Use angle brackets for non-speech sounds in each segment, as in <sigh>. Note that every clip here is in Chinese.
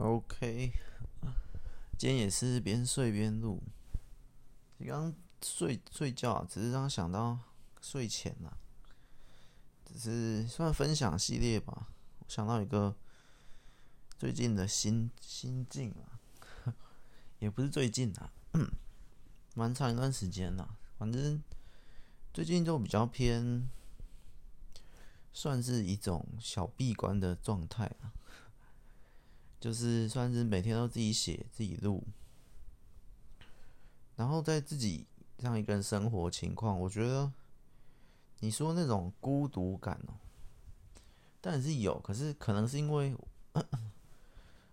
OK，今天也是边睡边录。你刚睡睡觉，只是刚想到睡前了，只是算分享系列吧。我想到一个最近的心心境啊，<laughs> 也不是最近啊，<clears throat> 蛮长一段时间了。反正最近就比较偏，算是一种小闭关的状态啊。就是算是每天都自己写自己录，然后在自己这样一个人生活情况，我觉得你说那种孤独感哦，当然是有，可是可能是因为，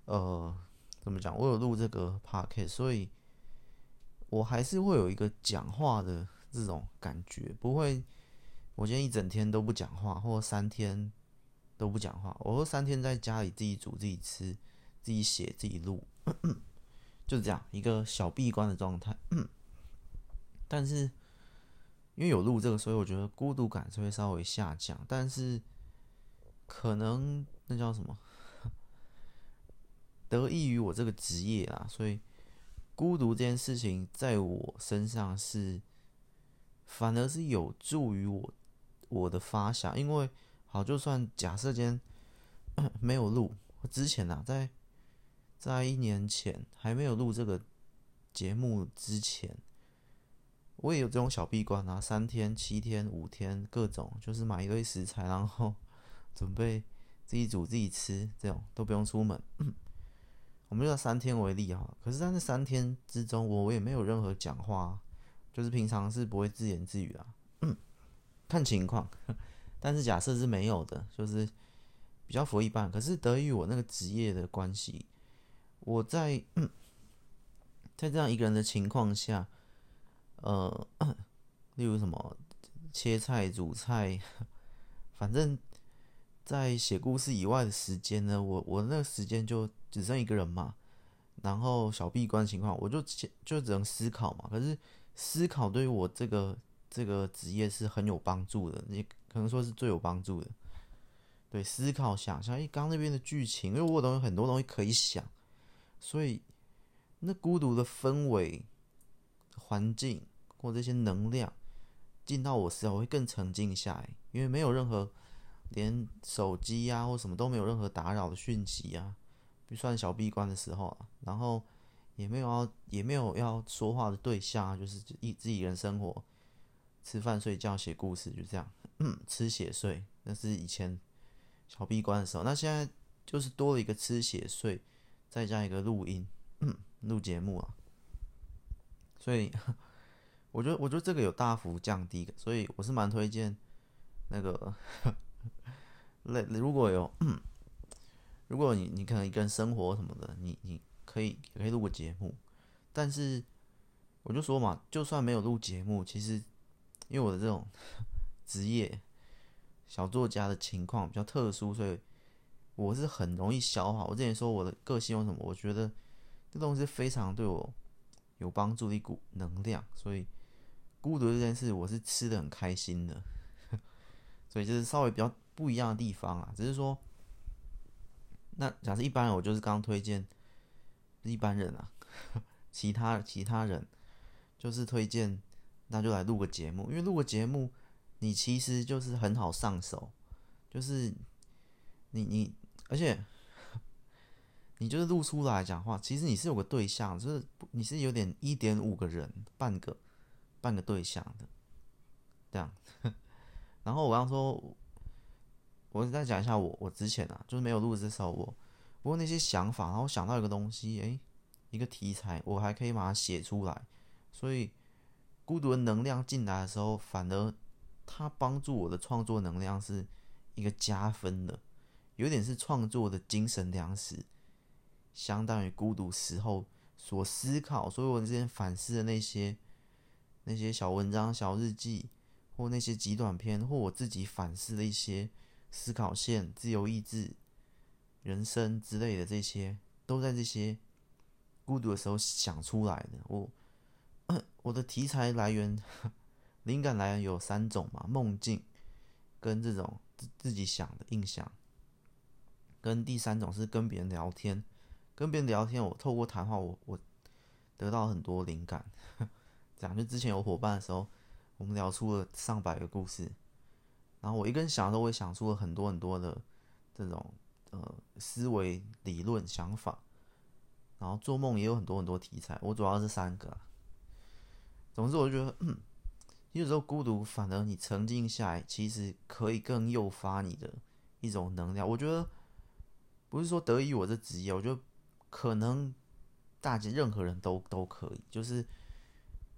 呃，怎么讲？我有录这个 p o c a s t 所以我还是会有一个讲话的这种感觉，不会我今天一整天都不讲话，或三天都不讲话，我会三天在家里自己煮自己吃。自己写自己录，<clears throat> 就是这样一个小闭关的状态。<clears throat> 但是因为有录这个，所以我觉得孤独感是会稍微下降。但是可能那叫什么？<laughs> 得益于我这个职业啊，所以孤独这件事情在我身上是反而是有助于我我的发想。因为好，就算假设间 <clears throat> 没有录之前啊，在在一年前还没有录这个节目之前，我也有这种小闭关啊，三天、七天、五天，各种就是买一堆食材，然后 <laughs> 准备自己煮自己吃，这种都不用出门。我们就三天为例哈，可是在那三天之中，我我也没有任何讲话，就是平常是不会自言自语啊，看情况。<laughs> 但是假设是没有的，就是比较佛一般。可是得益于我那个职业的关系。我在在这样一个人的情况下，呃，例如什么切菜、煮菜，反正，在写故事以外的时间呢，我我那个时间就只剩一个人嘛，然后小闭关情况，我就就只能思考嘛。可是思考对于我这个这个职业是很有帮助的，也可能说是最有帮助的。对，思考想象，哎，刚刚那边的剧情，因为我有很多东西可以想。所以，那孤独的氛围、环境或这些能量进到我时候，我会更沉静下来，因为没有任何连手机呀、啊、或什么都没有任何打扰的讯息啊，不算小闭关的时候啊，然后也没有要也没有要说话的对象啊，就是一自己人生活，吃饭、睡觉、写故事，就这样，吃写睡，那是以前小闭关的时候，那现在就是多了一个吃写睡。再加一个录音，录节目啊，所以 <laughs> 我觉得，我觉得这个有大幅降低，所以我是蛮推荐那个，<laughs> 那如果有，如果你你可能一个人生活什么的，你你可以可以录个节目，但是我就说嘛，就算没有录节目，其实因为我的这种 <laughs> 职业小作家的情况比较特殊，所以。我是很容易消耗。我之前说我的个性有什么，我觉得这东西非常对我有帮助的一股能量。所以孤独这件事，我是吃的很开心的。<laughs> 所以就是稍微比较不一样的地方啊，只是说，那假设一般人，我就是刚推荐一般人啊，<laughs> 其他其他人就是推荐，那就来录个节目，因为录个节目，你其实就是很好上手，就是你你。而且，你就是录出来讲话，其实你是有个对象，就是你是有点一点五个人，半个半个对象的，这样。<laughs> 然后我刚说，我再讲一下我我之前啊，就是没有录的时候，我不过那些想法，然后想到一个东西，诶，一个题材，我还可以把它写出来。所以孤独的能量进来的时候，反而它帮助我的创作能量是一个加分的。有点是创作的精神粮食，相当于孤独时候所思考，所以我之前反思的那些那些小文章、小日记，或那些极短篇，或我自己反思的一些思考线、自由意志、人生之类的这些，都在这些孤独的时候想出来的。我 <clears throat> 我的题材来源、<laughs> 灵感来源有三种嘛：梦境，跟这种自自己想的印象。跟第三种是跟别人聊天，跟别人聊天，我透过谈话，我我得到很多灵感。<laughs> 这样，就之前有伙伴的时候，我们聊出了上百个故事，然后我一个人想的时候，我也想出了很多很多的这种呃思维理论想法，然后做梦也有很多很多题材。我主要是三个。总之，我就觉得，嗯，有时候孤独，反而你沉静下来，其实可以更诱发你的一种能量。我觉得不是说得益于我这职业，我觉得可能大家任何人都都可以，就是。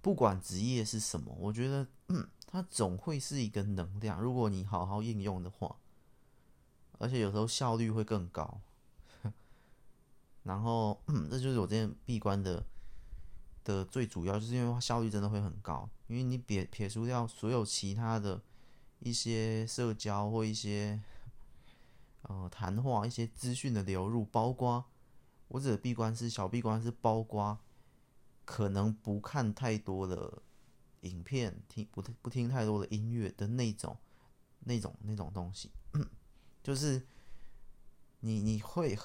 不管职业是什么，我觉得，嗯，它总会是一个能量。如果你好好应用的话，而且有时候效率会更高。<laughs> 然后，嗯，这就是我今天闭关的的最主要，就是因为它效率真的会很高。因为你撇撇除掉所有其他的一些社交或一些呃谈话、一些资讯的流入，包括我指的闭关是小闭关是包括。可能不看太多的影片，听不不听太多的音乐的那种、那种、那种东西，<clears throat> 就是你你会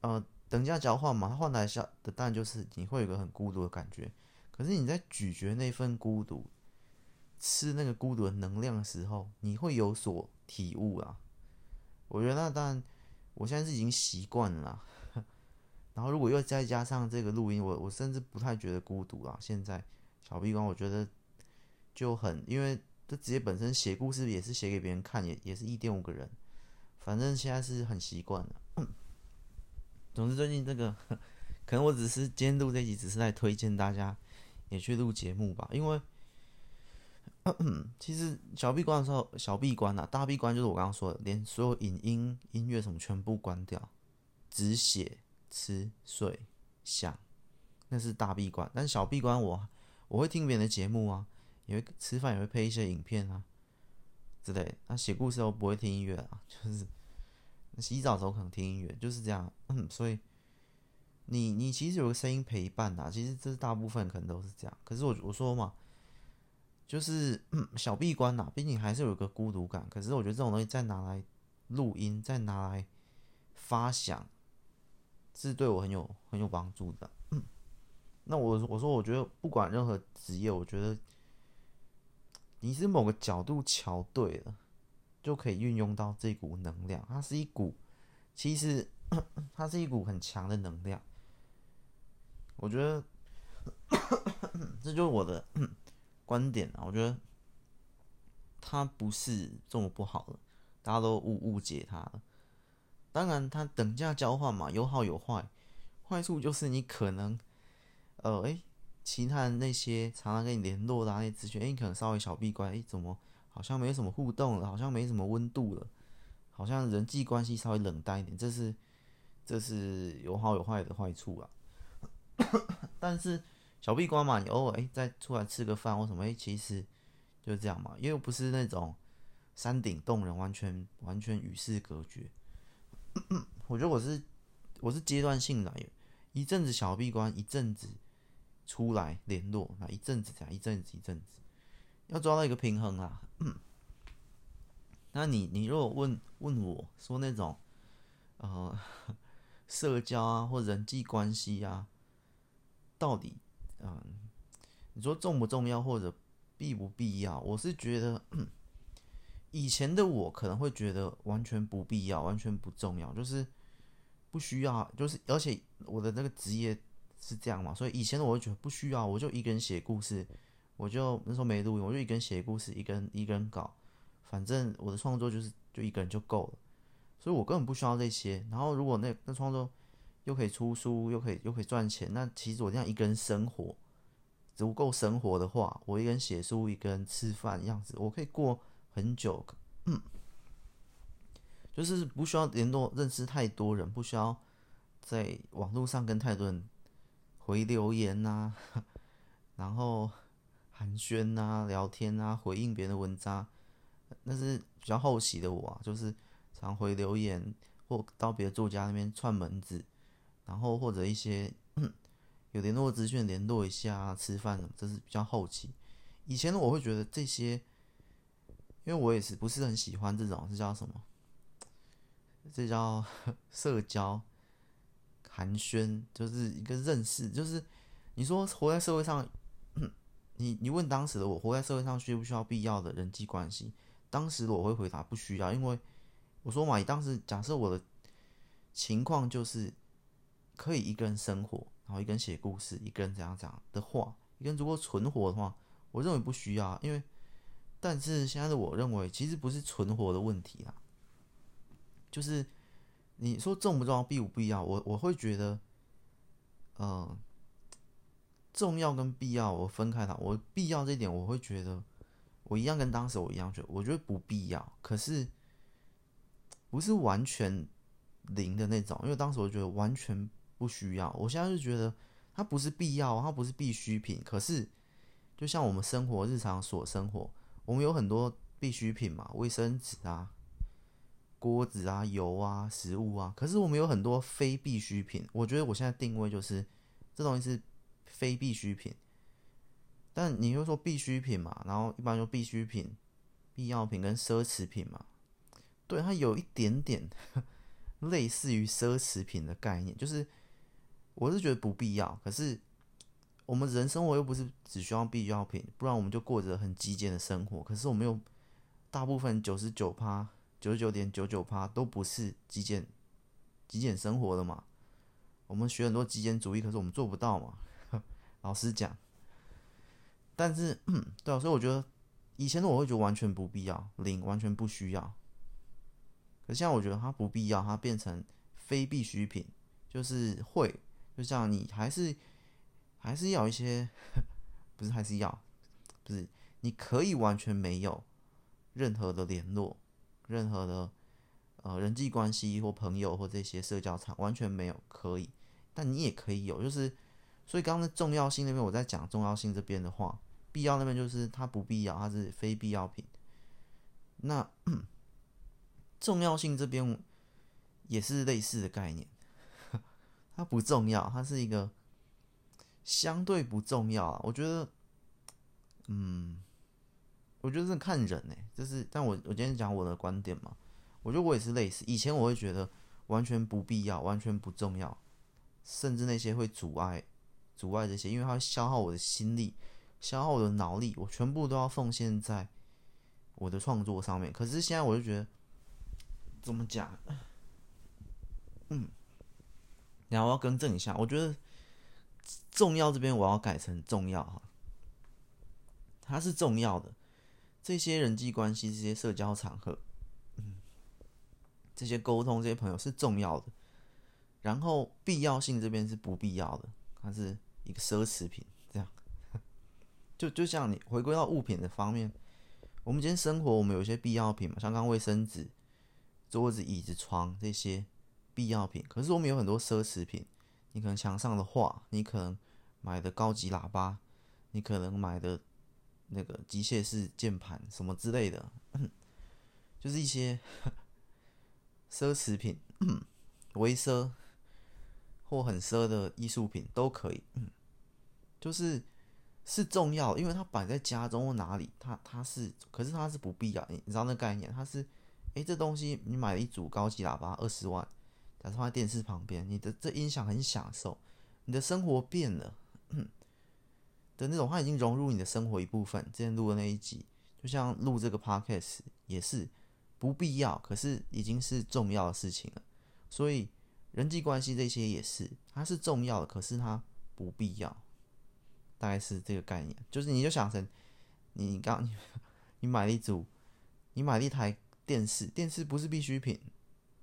呃等价交换嘛，换来下的当然就是你会有个很孤独的感觉。可是你在咀嚼那份孤独，吃那个孤独的能量的时候，你会有所体悟啊。我觉得那当然，我现在是已经习惯了。<laughs> 然后，如果又再加上这个录音，我我甚至不太觉得孤独啊。现在小闭关，我觉得就很，因为这职业本身写故事也是写给别人看，也也是一点五个人，反正现在是很习惯了。<clears throat> 总之，最近这个 <laughs> 可能我只是今天录这集，只是在推荐大家也去录节目吧。因为其实小闭关的时候，小闭关啊，大闭关就是我刚刚说的，连所有影音、音乐什么全部关掉，只写。吃睡想，那是大闭关。但是小闭关我，我会听别人的节目啊，也会吃饭，也会配一些影片啊之类。那写故事我不会听音乐啊，就是洗澡的时候可能听音乐，就是这样。嗯，所以你你其实有个声音陪伴啊，其实这是大部分可能都是这样。可是我我说嘛，就是、嗯、小闭关呐、毕竟还是有个孤独感。可是我觉得这种东西再拿来录音，再拿来发想。是对我很有很有帮助的。嗯，那我我说，我觉得不管任何职业，我觉得你是某个角度瞧对了，就可以运用到这股能量。它是一股，其实它是一股很强的能量。我觉得 <coughs> 这就是我的观点啊。我觉得他不是这么不好的，大家都误误解他了。当然，他等价交换嘛，有好有坏。坏处就是你可能，呃，哎，其他人那些常常跟你联络的那些资讯，哎，你可能稍微小闭关，哎，怎么好像没什么互动了，好像没什么温度了，好像人际关系稍微冷淡一点，这是这是有好有坏的坏处啊。<coughs> 但是小闭关嘛，你偶尔哎再出来吃个饭或什么，哎，其实就是这样嘛，因为不是那种山顶洞人，完全完全与世隔绝。<clears throat> 我觉得我是我是阶段性来，一阵子小闭关，一阵子出来联络，那一阵子这样，一阵子一阵子，要抓到一个平衡啊。<clears throat> 那你你如果问问我说那种呃 <laughs> 社交啊或人际关系啊，到底嗯、你说重不重要或者必不必要？我是觉得。以前的我可能会觉得完全不必要，完全不重要，就是不需要，就是而且我的那个职业是这样嘛，所以以前的我会觉得不需要，我就一个人写故事，我就那时候没录音，我就一个人写故事，一个人一个人搞，反正我的创作就是就一个人就够了，所以我根本不需要这些。然后如果那那创作又可以出书，又可以又可以赚钱，那其实我这样一个人生活足够生活的话，我一个人写书，一个人吃饭样子，我可以过。很久，嗯，就是不需要联络、认识太多人，不需要在网络上跟太多人回留言呐、<laughs> 然后寒暄呐、聊天呐、啊、回应别人的文章，那是比较后期的我啊，就是常回留言或到别的作家那边串门子，然后或者一些有联络资讯联络一下、吃饭，这是比较后期。以前，我会觉得这些。因为我也是不是很喜欢这种，这叫什么？这叫 <laughs> 社交，寒暄，就是一个认识，就是你说活在社会上，你你问当时的我，活在社会上需不需要必要的人际关系？当时我会回答不需要，因为我说嘛，你当时假设我的情况就是可以一个人生活，然后一个人写故事，一个人怎样怎样的话，一个人如果存活的话，我认为不需要，因为但是现在的我认为其实不是存活的问题啦，就是你说重不重要，必不必要，我我会觉得，嗯、重要跟必要我分开它，我必要这一点我会觉得。我一样跟当时我一样觉得，我觉得不必要，可是不是完全零的那种，因为当时我觉得完全不需要。我现在就觉得它不是必要，它不是必需品。可是就像我们生活日常所生活，我们有很多必需品嘛，卫生纸啊、锅子啊、油啊、食物啊。可是我们有很多非必需品。我觉得我现在定位就是这东西是非必需品。但你又说必需品嘛，然后一般说必需品、必要品跟奢侈品嘛，对，它有一点点 <laughs> 类似于奢侈品的概念，就是我是觉得不必要。可是我们人生活又不是只需要必要品，不然我们就过着很极简的生活。可是我们又大部分九十九趴、九十九点九九趴都不是极简、极简生活的嘛。我们学很多极简主义，可是我们做不到嘛。<laughs> 老实讲。但是，<clears throat> 对啊，所以我觉得以前的我会觉得完全不必要，零完全不需要。可是现在我觉得它不必要，它变成非必需品，就是会，就像你还是还是要一些，<laughs> 不是还是要，不是你可以完全没有任何的联络，任何的呃人际关系或朋友或这些社交场完全没有可以，但你也可以有，就是所以刚刚的重要性那边我在讲重要性这边的话。必要那边就是它不必要，它是非必要品。那 <clears throat> 重要性这边也是类似的概念，它不重要，它是一个相对不重要啊。我觉得，嗯，我觉得是看人呢，就是，但我我今天讲我的观点嘛，我觉得我也是类似。以前我会觉得完全不必要，完全不重要，甚至那些会阻碍阻碍这些，因为它会消耗我的心力。消耗我的脑力，我全部都要奉献在我的创作上面。可是现在我就觉得，怎么讲？嗯，然后我要更正一下，我觉得重要这边我要改成重要哈，它是重要的。这些人际关系、这些社交场合，嗯，这些沟通、这些朋友是重要的。然后必要性这边是不必要的，它是一个奢侈品。这样就就像你回归到物品的方面，我们今天生活，我们有一些必要品嘛，像刚卫生纸、桌子、椅子、床这些必要品。可是我们有很多奢侈品，你可能墙上的画，你可能买的高级喇叭，你可能买的那个机械式键盘什么之类的，<coughs> 就是一些 <laughs> 奢侈品，<coughs> 微奢或很奢的艺术品都可以，就是。是重要，因为它摆在家中或哪里，它它是，可是它是不必要。你你知道那概念？它是，诶，这东西你买了一组高级喇叭，二十万，假设放在电视旁边，你的这音响很享受，你的生活变了，的那种，它已经融入你的生活一部分。之前录的那一集，就像录这个 podcast 也是不必要，可是已经是重要的事情了。所以人际关系这些也是，它是重要的，可是它不必要。大概是这个概念，就是你就想成，你刚你，你买了一组，你买了一台电视，电视不是必需品，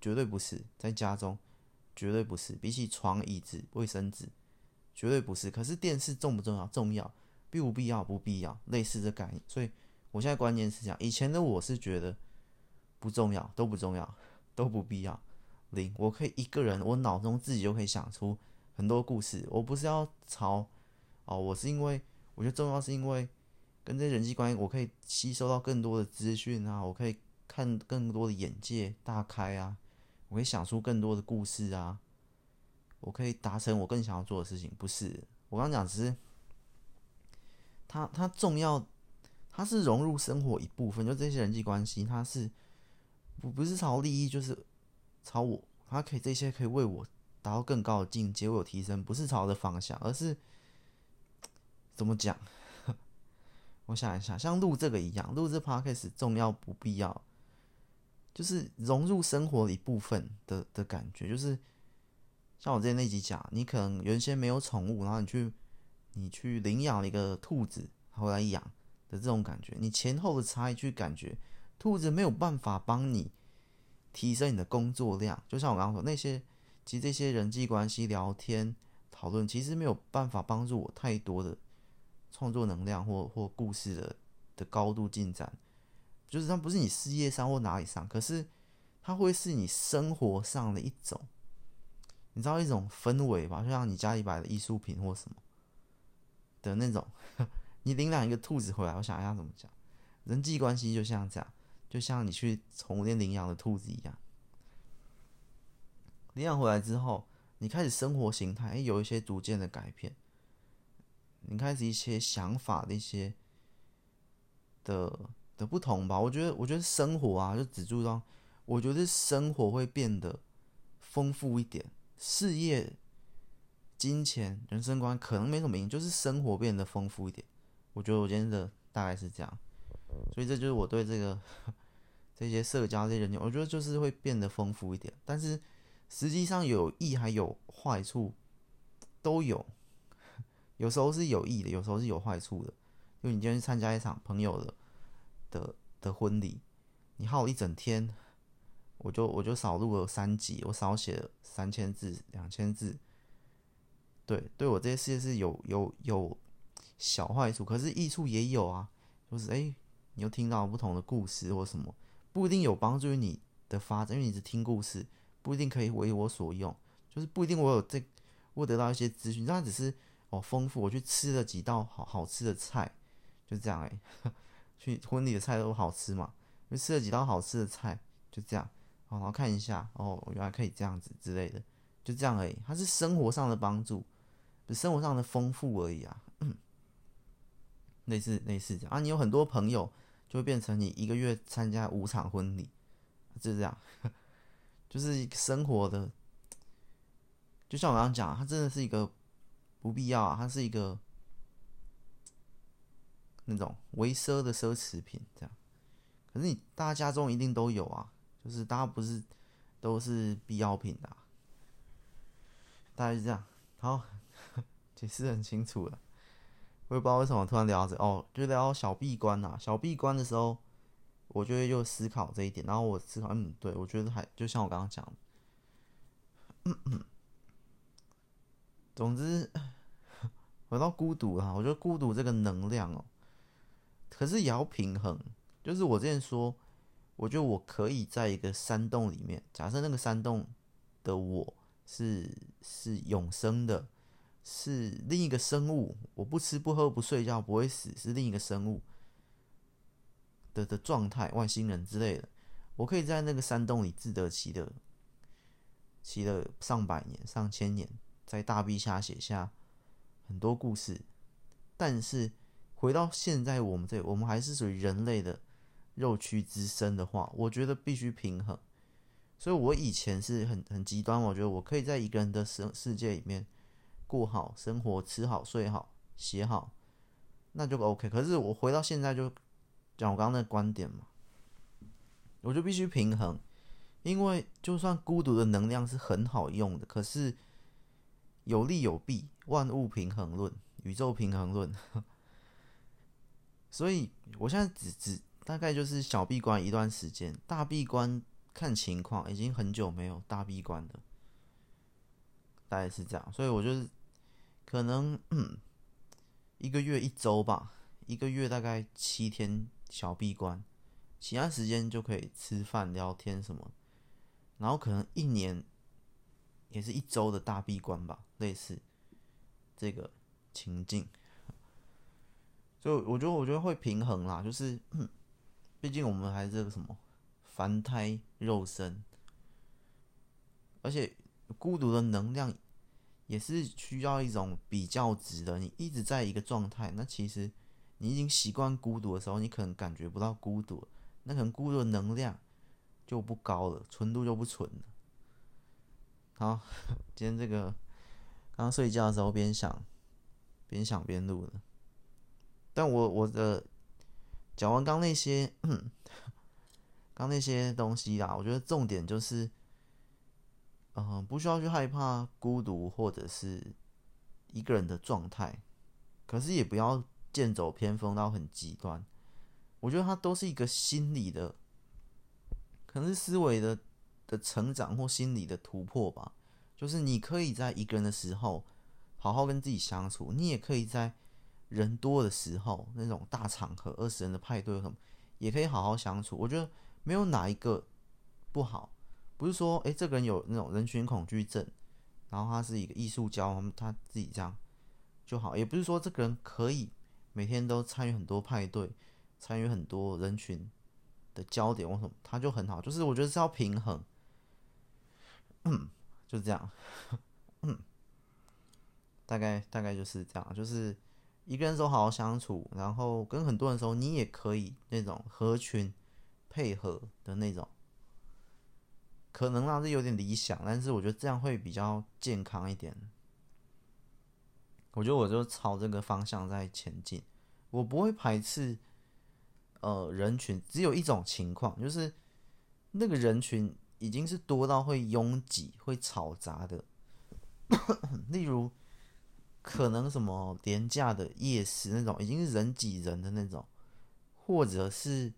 绝对不是，在家中绝对不是，比起床、椅子、卫生纸，绝对不是。可是电视重不重要？重要，必不必要？不必要，类似的概念。所以我现在观念是这样，以前的我是觉得不重要，都不重要，都不必要，零。我可以一个人，我脑中自己就可以想出很多故事，我不是要朝。哦，我是因为我觉得重要，是因为跟这人际关系，我可以吸收到更多的资讯啊，我可以看更多的眼界大开啊，我可以想出更多的故事啊，我可以达成我更想要做的事情。不是，我刚讲只是它它重要，它是融入生活一部分。就这些人际关系，它是不不是朝利益，就是朝我，它可以这些可以为我达到更高的境界，我有提升，不是朝着方向，而是怎么讲？<laughs> 我想一下，像录这个一样，录这 podcast 重要不必要，就是融入生活的一部分的的感觉，就是像我之前那集讲，你可能原先没有宠物，然后你去你去领养了一个兔子后来养的这种感觉，你前后的差异去感觉，兔子没有办法帮你提升你的工作量，就像我刚刚说那些，其实这些人际关系、聊天、讨论，其实没有办法帮助我太多的。创作能量或或故事的的高度进展，就是它不是你事业上或哪里上，可是它会是你生活上的一种，你知道一种氛围吧？就像你家里摆的艺术品或什么的那种，<laughs> 你领养一个兔子回来，我想一下怎么讲，人际关系就像这样，就像你去宠物店领养的兔子一样，领养回来之后，你开始生活形态有一些逐渐的改变。你开始一些想法的一些的的不同吧，我觉得，我觉得生活啊，就只注重，我觉得生活会变得丰富一点，事业、金钱、人生观可能没什么影响，就是生活变得丰富一点。我觉得我今天的大概是这样，所以这就是我对这个这些社交这些人群，我觉得就是会变得丰富一点，但是实际上有益还有坏处都有。有时候是有益的，有时候是有坏处的。因为你今天去参加一场朋友的的的婚礼，你耗一整天，我就我就少录了三集，我少写了三千字、两千字。对，对我这些事业是有有有小坏处，可是益处也有啊。就是哎，你又听到不同的故事或什么，不一定有帮助于你的发展，因为你是听故事，不一定可以为我所用，就是不一定我有这我得到一些资讯，但只是。哦，丰富！我去吃了几道好好吃的菜，就这样哎、去婚礼的菜都好吃嘛，就吃了几道好吃的菜，就这样。哦，然后看一下，哦，原来可以这样子之类的，就这样而已。它是生活上的帮助，是生活上的丰富而已啊。类似类似这样啊。你有很多朋友，就会变成你一个月参加五场婚礼，就这样。<laughs> 就是生活的，就像我刚刚讲，它真的是一个。不必要啊，它是一个那种微奢的奢侈品，这样。可是你大家中一定都有啊，就是大家不是都是必要品的啊，大概是这样。好，<laughs> 解释很清楚了。我也不知道为什么突然聊着哦，就聊小闭关啊。小闭关的时候，我就会又思考这一点，然后我思考，嗯，对，我觉得还就像我刚刚讲的，嗯嗯。总之，<coughs> 回到孤独啊，我觉得孤独这个能量哦，可是也要平衡。就是我之前说，我觉得我可以在一个山洞里面，假设那个山洞的我是是永生的，是另一个生物，我不吃不喝不睡觉不会死，是另一个生物的的状态，外星人之类的，我可以在那个山洞里自得其乐，骑了上百年、上千年。在大臂下写下很多故事，但是回到现在我们这，我们还是属于人类的肉躯之身的话，我觉得必须平衡。所以我以前是很很极端，我觉得我可以在一个人的世世界里面过好生活，吃好睡好写好，那就 OK。可是我回到现在就讲我刚刚那个观点嘛，我就必须平衡，因为就算孤独的能量是很好用的，可是。有利有弊，万物平衡论，宇宙平衡论。所以，我现在只只大概就是小闭关一段时间，大闭关看情况，已经很久没有大闭关的，大概是这样。所以我就是可能，一个月一周吧，一个月大概七天小闭关，其他时间就可以吃饭聊天什么，然后可能一年。也是一周的大闭关吧，类似这个情境，所以我觉得我觉得会平衡啦，就是毕竟我们还是个什么凡胎肉身，而且孤独的能量也是需要一种比较值的。你一直在一个状态，那其实你已经习惯孤独的时候，你可能感觉不到孤独，那可能孤独的能量就不高了，纯度就不纯了。好，<laughs> 今天这个刚刚睡觉的时候边想边想边录的，但我我的讲完刚那些 <clears throat> 刚那些东西啦，我觉得重点就是，嗯、不需要去害怕孤独或者是一个人的状态，可是也不要剑走偏锋到很极端。我觉得它都是一个心理的，可能是思维的的成长或心理的突破吧。就是你可以在一个人的时候好好跟自己相处，你也可以在人多的时候，那种大场合、二十人的派对什么，也可以好好相处。我觉得没有哪一个不好，不是说诶，这个人有那种人群恐惧症，然后他是一个艺术家，他他自己这样就好，也不是说这个人可以每天都参与很多派对。参与很多人群的焦点，或什么他就很好？就是我觉得是要平衡，嗯，就这样，嗯，大概大概就是这样，就是一个人时候好好相处，然后跟很多人时候，你也可以那种合群配合的那种，可能那是有点理想，但是我觉得这样会比较健康一点。我觉得我就朝这个方向在前进，我不会排斥。呃，人群只有一种情况，就是那个人群已经是多到会拥挤、会嘈杂的。<coughs> 例如，可能什么廉价的夜市那种，已经是人挤人的那种，或者是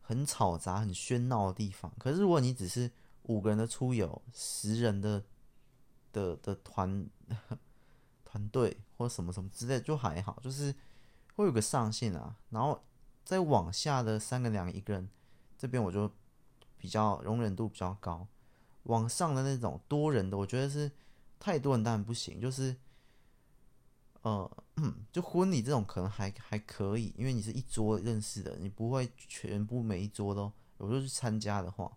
很嘈杂、很喧闹的地方。可是，如果你只是五个人的出游、十人的的的团 <laughs> 团队或什么什么之类，就还好，就是会有个上限啊，然后。再往下的三个两个一个人，这边我就比较容忍度比较高。往上的那种多人的，我觉得是太多人当然不行。就是呃，<clears throat> 就婚礼这种可能还还可以，因为你是一桌认识的，你不会全部每一桌都我就去参加的话，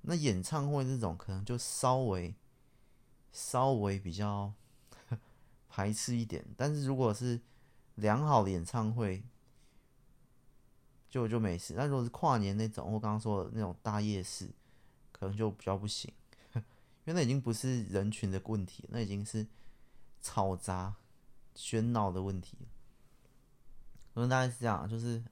那演唱会这种可能就稍微稍微比较 <laughs> 排斥一点。但是如果是良好的演唱会，就就没事，但如果是跨年那种，我刚刚说的那种大夜市，可能就比较不行，<laughs> 因为那已经不是人群的问题，那已经是嘈杂、喧闹的问题。可能大概是这样，就是，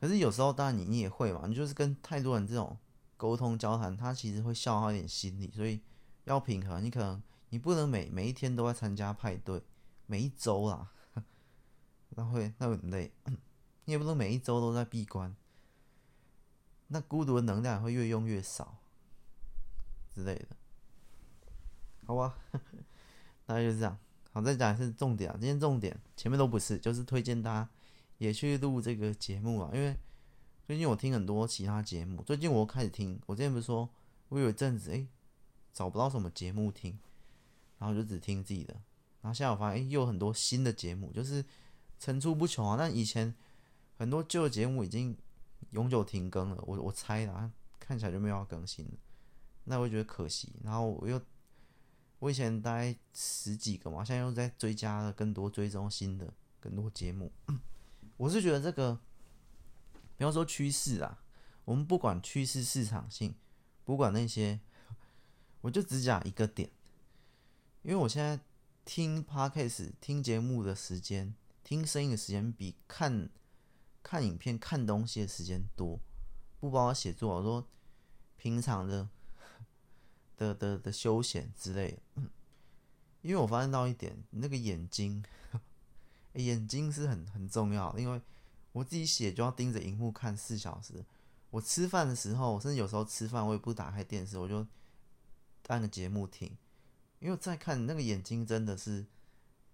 可是有时候当然你你也会嘛，你就是跟太多人这种沟通交谈，他其实会消耗一点心理，所以要平衡。你可能你不能每每一天都在参加派对，每一周啦，那会那会很累。你也不能每一周都在闭关，那孤独的能量会越用越少之类的，好吧？<laughs> 大概就是这样。好，再讲一次重点啊，今天重点前面都不是，就是推荐大家也去录这个节目啊。因为最近我听很多其他节目，最近我开始听，我之前不是说我有一阵子诶、找不到什么节目听，然后就只听自己的，然后现在我发现诶、又有很多新的节目，就是层出不穷啊。但以前。很多旧节目已经永久停更了，我我猜啦，看起来就没有要更新了，那我觉得可惜。然后我又，我以前大概十几个嘛，现在又在追加了更多追踪新的更多节目。<clears throat> 我是觉得这个，比方说趋势啊，我们不管趋势市场性，不管那些，我就只讲一个点，因为我现在听 Podcast 听节目的时间，听声音的时间比看。看影片、看东西的时间多，不包括写作。我说平常的的的的休闲之类的，因为我发现到一点，那个眼睛，<laughs> 眼睛是很很重要的。因为我自己写就要盯着荧幕看四小时。我吃饭的时候，甚至有时候吃饭我也不打开电视，我就按个节目听。因为再看那个眼睛真的是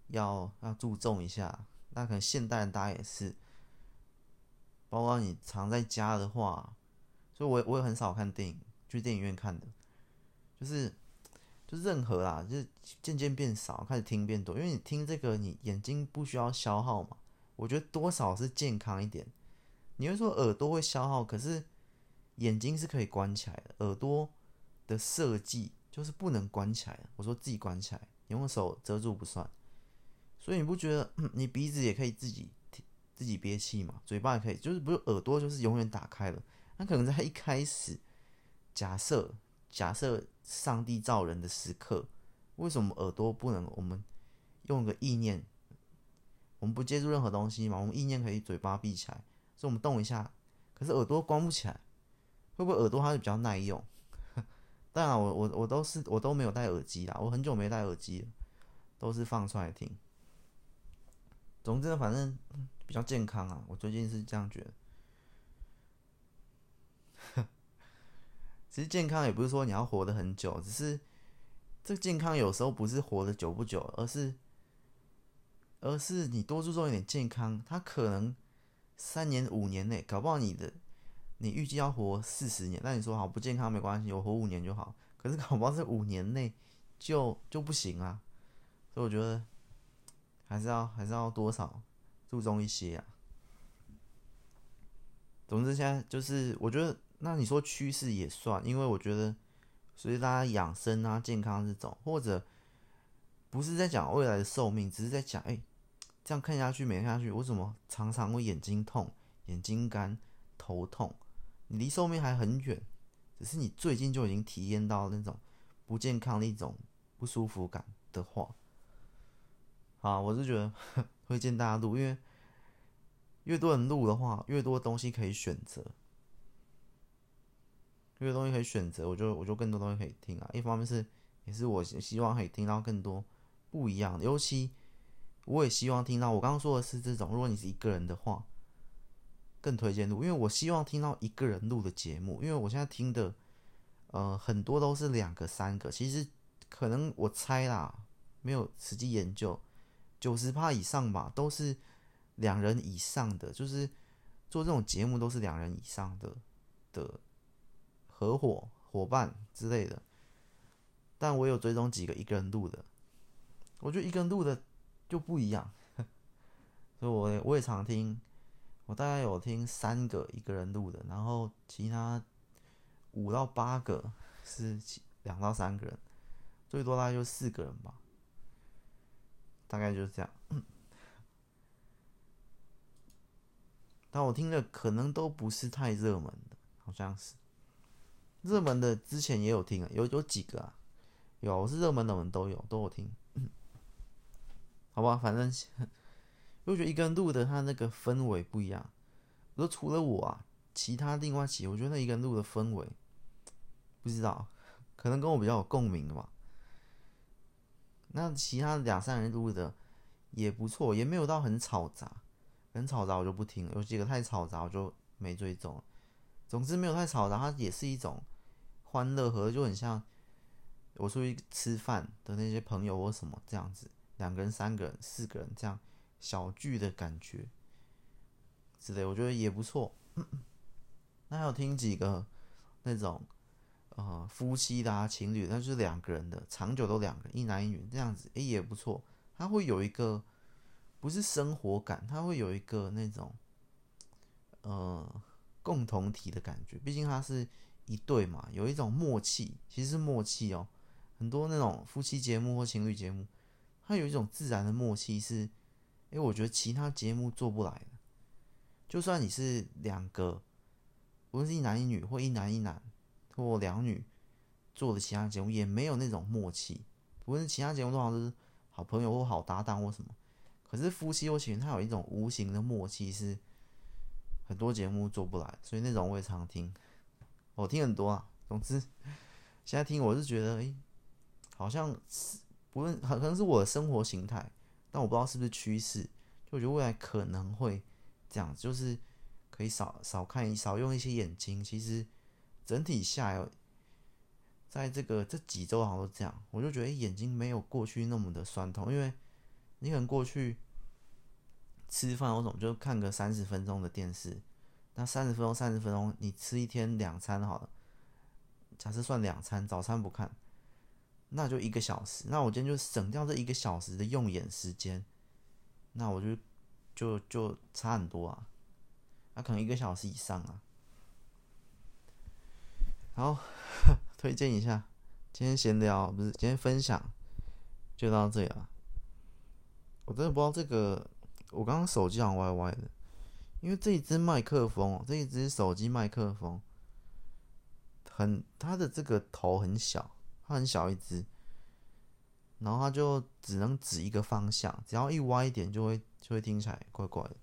要要注重一下。那可能现代人大家也是。包括你常在家的话，所以我我也很少看电影，去电影院看的，就是就任何啦，就是渐渐变少，开始听变多，因为你听这个，你眼睛不需要消耗嘛，我觉得多少是健康一点。你会说耳朵会消耗，可是眼睛是可以关起来的，耳朵的设计就是不能关起来的。我说自己关起来，你用手遮住不算，所以你不觉得你鼻子也可以自己？自己憋气嘛，嘴巴也可以，就是不是耳朵就是永远打开了。那可能在一开始，假设假设上帝造人的时刻，为什么耳朵不能？我们用个意念，我们不接触任何东西嘛？我们意念可以嘴巴闭起来，所以我们动一下，可是耳朵关不起来，会不会耳朵它是比较耐用？<laughs> 当然，我我我都是我都没有戴耳机啦，我很久没戴耳机了，都是放出来听。总之，反正比较健康啊，我最近是这样觉得。其实健康也不是说你要活得很久，只是这健康有时候不是活得久不久，而是而是你多注重一点健康，它可能三年五年内，搞不好你的你预计要活四十年，那你说好不健康没关系，我活五年就好，可是搞不好这五年内就就不行啊，所以我觉得还是要还是要多少注重一些啊。总之现在就是我觉得。那你说趋势也算，因为我觉得，所以大家养生啊、健康这种，或者不是在讲未来的寿命，只是在讲，哎、这样看下去，每天看下去，我怎么常常会眼睛痛、眼睛干、头痛？你离寿命还很远，只是你最近就已经体验到那种不健康的一种不舒服感的话，好，我是觉得 <laughs> 推荐大家录，因为越多人录的话，越多东西可以选择。因为东西可以选择，我就我就更多东西可以听啊。一方面是也是我希望可以听到更多不一样的，尤其我也希望听到我刚刚说的是这种。如果你是一个人的话，更推荐录，因为我希望听到一个人录的节目。因为我现在听的呃很多都是两个三个，其实可能我猜啦，没有实际研究，九十趴以上吧，都是两人以上的，就是做这种节目都是两人以上的的。合伙伙伴之类的，但我有追踪几个一个人录的，我觉得一个人录的就不一样，<laughs> 所以我我也常听，我大概有听三个一个人录的，然后其他五到八个是两到三个人，最多大概就四个人吧，大概就是这样。但我听的可能都不是太热门的，好像是。热门的之前也有听啊，有有几个啊，有是热门的，我们都有都有听，<coughs> 好吧，反正 <laughs> 我觉得一个人录的他那个氛围不一样。我说除了我啊，其他另外几个，我觉得那一个人录的氛围不知道，可能跟我比较有共鸣的吧。那其他两三人录的也不错，也没有到很吵杂，很吵杂我就不听了，有几个太吵杂我就没追踪。总之没有太吵杂，它也是一种欢乐和，就很像我出去吃饭的那些朋友或什么这样子，两个人、三个人、四个人这样小聚的感觉之类，我觉得也不错。<laughs> 那还有听几个那种呃夫妻的啊、情侣，那就是两个人的，长久都两个，一男一女这样子，诶，也不错。它会有一个不是生活感，它会有一个那种呃。共同体的感觉，毕竟他是一对嘛，有一种默契，其实是默契哦。很多那种夫妻节目或情侣节目，它有一种自然的默契是，是诶，我觉得其他节目做不来的。就算你是两个，无论是一男一女或一男一男或两女做的其他节目，也没有那种默契。无论是其他节目通常都是好朋友或好搭档或什么，可是夫妻或情侣，它有一种无形的默契是。很多节目做不来，所以那种我也常听，我听很多啊。总之，现在听我是觉得，哎、好像是不论可能是我的生活形态，但我不知道是不是趋势。就我觉得未来可能会这样，就是可以少少看，少用一些眼睛。其实整体下来，在这个这几周好像都这样，我就觉得、眼睛没有过去那么的酸痛，因为你可能过去。吃饭我总就看个三十分钟的电视，那三十分钟三十分钟，你吃一天两餐好了，假设算两餐，早餐不看，那就一个小时。那我今天就省掉这一个小时的用眼时间，那我就就就差很多啊，那可能一个小时以上啊。好，<laughs> 推荐一下，今天闲聊不是今天分享，就到这里了。我真的不知道这个。我刚刚手机好像歪歪的，因为这一支麦克风，这一支手机麦克风，很它的这个头很小，它很小一只，然后它就只能指一个方向，只要一歪一点就会就会听起来怪怪的。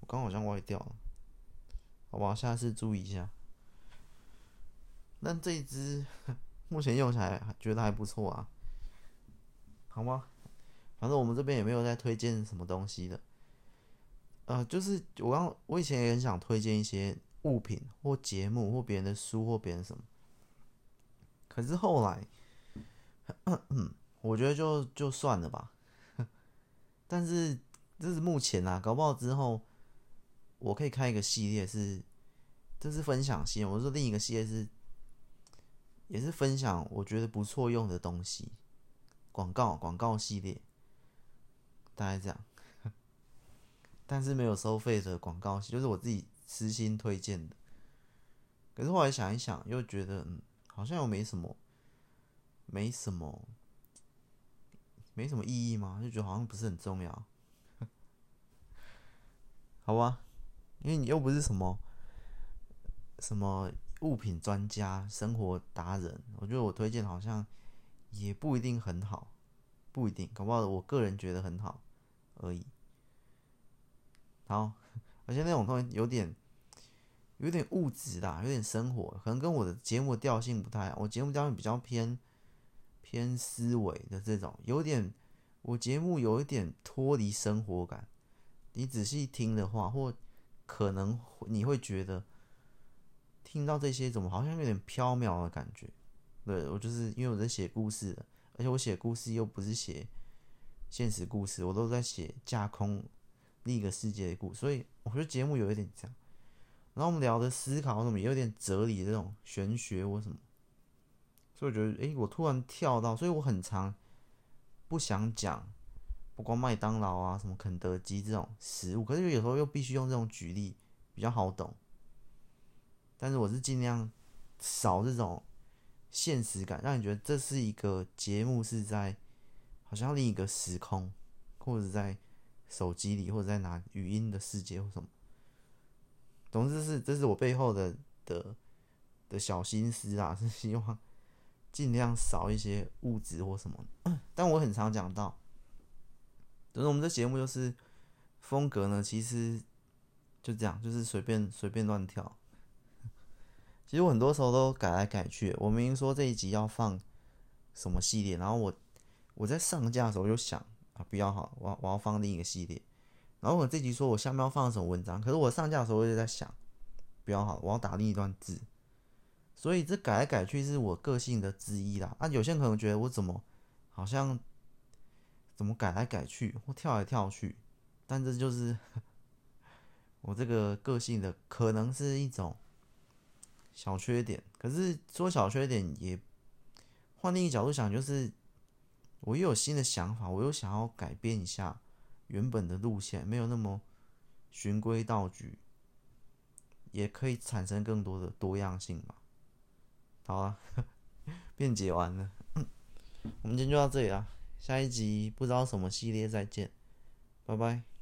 我刚好像歪掉了，好吧，下次注意一下。但这一只 <laughs> 目前用起来觉得还不错啊，好吗？反正我们这边也没有在推荐什么东西的。呃，就是我刚我以前也很想推荐一些物品或节目或别人的书或别人什么，可是后来，我觉得就就算了吧。<laughs> 但是这是目前啊，搞不好之后我可以开一个系列是，这是分享系列。我说另一个系列是，也是分享我觉得不错用的东西，广告广告系列，大概这样。但是没有收费的广告，就是我自己私心推荐的。可是后来想一想，又觉得嗯，好像又没什么，没什么，没什么意义嘛，就觉得好像不是很重要。<laughs> 好吧，因为你又不是什么什么物品专家、生活达人，我觉得我推荐好像也不一定很好，不一定，搞不好我个人觉得很好而已。好，而且那种东西有点，有点物质啦，有点生活，可能跟我的节目调性不太。我节目调性比较偏偏思维的这种，有点我节目有一点脱离生活感。你仔细听的话，或可能你会觉得听到这些怎么好像有点飘渺的感觉。对，我就是因为我在写故事，而且我写故事又不是写现实故事，我都在写架空。另一个世界的故事，所以我觉得节目有一点这样。然后我们聊的思考什么，有点哲理这种玄学或什么。所以我觉得，诶，我突然跳到，所以我很常不想讲，不光麦当劳啊，什么肯德基这种食物，可是有时候又必须用这种举例比较好懂。但是我是尽量少这种现实感，让你觉得这是一个节目，是在好像另一个时空，或者在。手机里或者在拿语音的世界或什么，总之是这是我背后的的的小心思啊，<laughs> 是希望尽量少一些物质或什么。<coughs> 但我很常讲到，就是我们这节目就是风格呢，其实就这样，就是随便随便乱跳。<laughs> 其实我很多时候都改来改去，我明明说这一集要放什么系列，然后我我在上架的时候就想。啊，比较好，我我要放另一个系列。然后我这集说我下面要放什么文章，可是我上架的时候我就在想，比较好，我要打另一段字。所以这改来改去是我个性的之一啦。啊，有些人可能觉得我怎么好像怎么改来改去或跳来跳去，但这就是 <laughs> 我这个个性的可能是一种小缺点。可是说小缺点也换另一个角度想，就是。我又有新的想法，我又想要改变一下原本的路线，没有那么循规蹈矩，也可以产生更多的多样性吧。好啊，<laughs> 辩解完了，我们今天就到这里了，下一集不知道什么系列再见，拜拜。